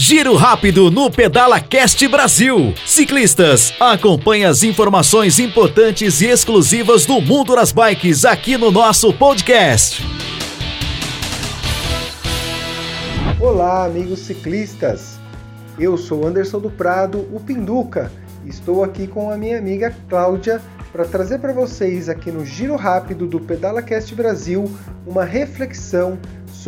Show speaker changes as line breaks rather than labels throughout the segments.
Giro rápido no Pedala Cast Brasil. Ciclistas, acompanhe as informações importantes e exclusivas do mundo das bikes aqui no nosso podcast.
Olá, amigos ciclistas. Eu sou Anderson do Prado, o Pinduca. Estou aqui com a minha amiga Cláudia para trazer para vocês aqui no Giro Rápido do Pedala Cast Brasil uma reflexão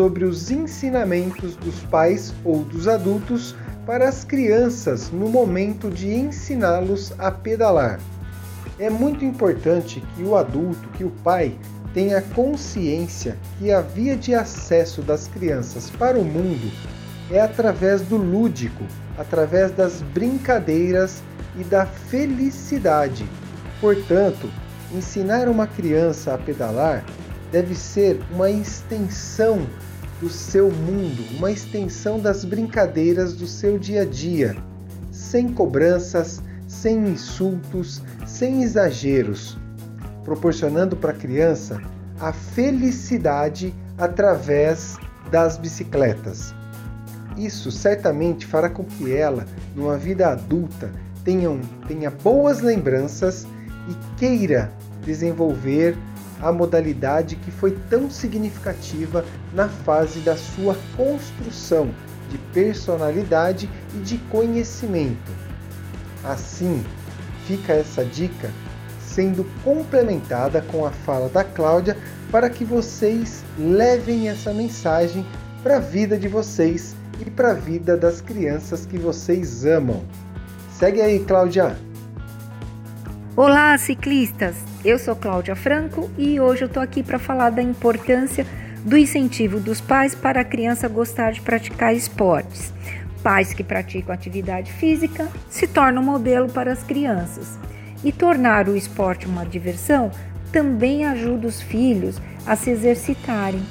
sobre os ensinamentos dos pais ou dos adultos para as crianças no momento de ensiná-los a pedalar. É muito importante que o adulto, que o pai, tenha consciência que a via de acesso das crianças para o mundo é através do lúdico, através das brincadeiras e da felicidade. Portanto, ensinar uma criança a pedalar deve ser uma extensão do seu mundo, uma extensão das brincadeiras do seu dia a dia, sem cobranças, sem insultos, sem exageros, proporcionando para a criança a felicidade através das bicicletas. Isso certamente fará com que ela, numa vida adulta, tenha, tenha boas lembranças e queira desenvolver a modalidade que foi tão significativa na fase da sua construção de personalidade e de conhecimento. Assim, fica essa dica sendo complementada com a fala da Cláudia para que vocês levem essa mensagem para a vida de vocês e para a vida das crianças que vocês amam. Segue aí, Cláudia!
Olá, ciclistas! Eu sou Cláudia Franco e hoje eu estou aqui para falar da importância do incentivo dos pais para a criança gostar de praticar esportes. Pais que praticam atividade física se tornam modelo para as crianças. E tornar o esporte uma diversão também ajuda os filhos a se exercitarem.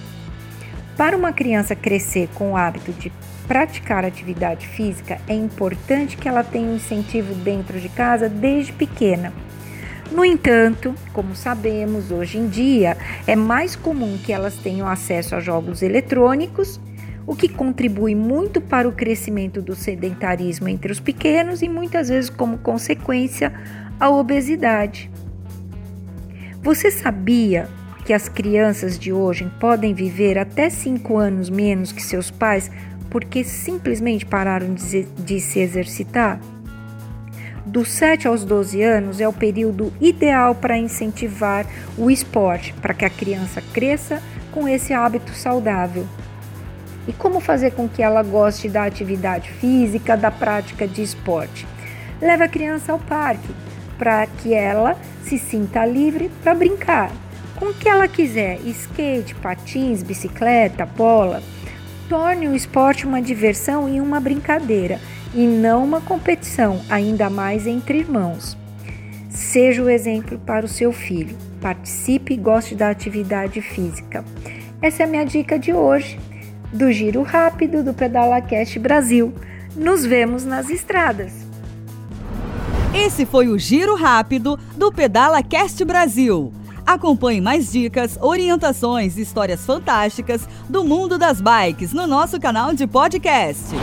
Para uma criança crescer com o hábito de praticar atividade física, é importante que ela tenha um incentivo dentro de casa desde pequena no entanto, como sabemos, hoje em dia é mais comum que elas tenham acesso a jogos eletrônicos, o que contribui muito para o crescimento do sedentarismo entre os pequenos e muitas vezes, como consequência, a obesidade. Você sabia que as crianças de hoje podem viver até 5 anos menos que seus pais porque simplesmente pararam de, se exercitar? Dos 7 aos 12 anos é o período ideal para incentivar o esporte, para que a criança cresça com esse hábito saudável. E como fazer com que ela goste da atividade física, da prática de esporte? Leve a criança ao parque, para que ela se sinta livre para brincar. Com o que ela quiser, skate, patins, bicicleta, bola. Torne o esporte uma diversão e uma brincadeira e não uma competição, ainda mais entre irmãos. Seja o exemplo para o seu filho. Participe e goste da atividade física. Essa é a minha dica de hoje, do Giro Rápido do PedalaCast Brasil. Nos vemos nas estradas.
Esse foi o Giro Rápido do PedalaCast Brasil. Acompanhe mais dicas, orientações e histórias fantásticas do mundo das bikes no nosso canal de podcast.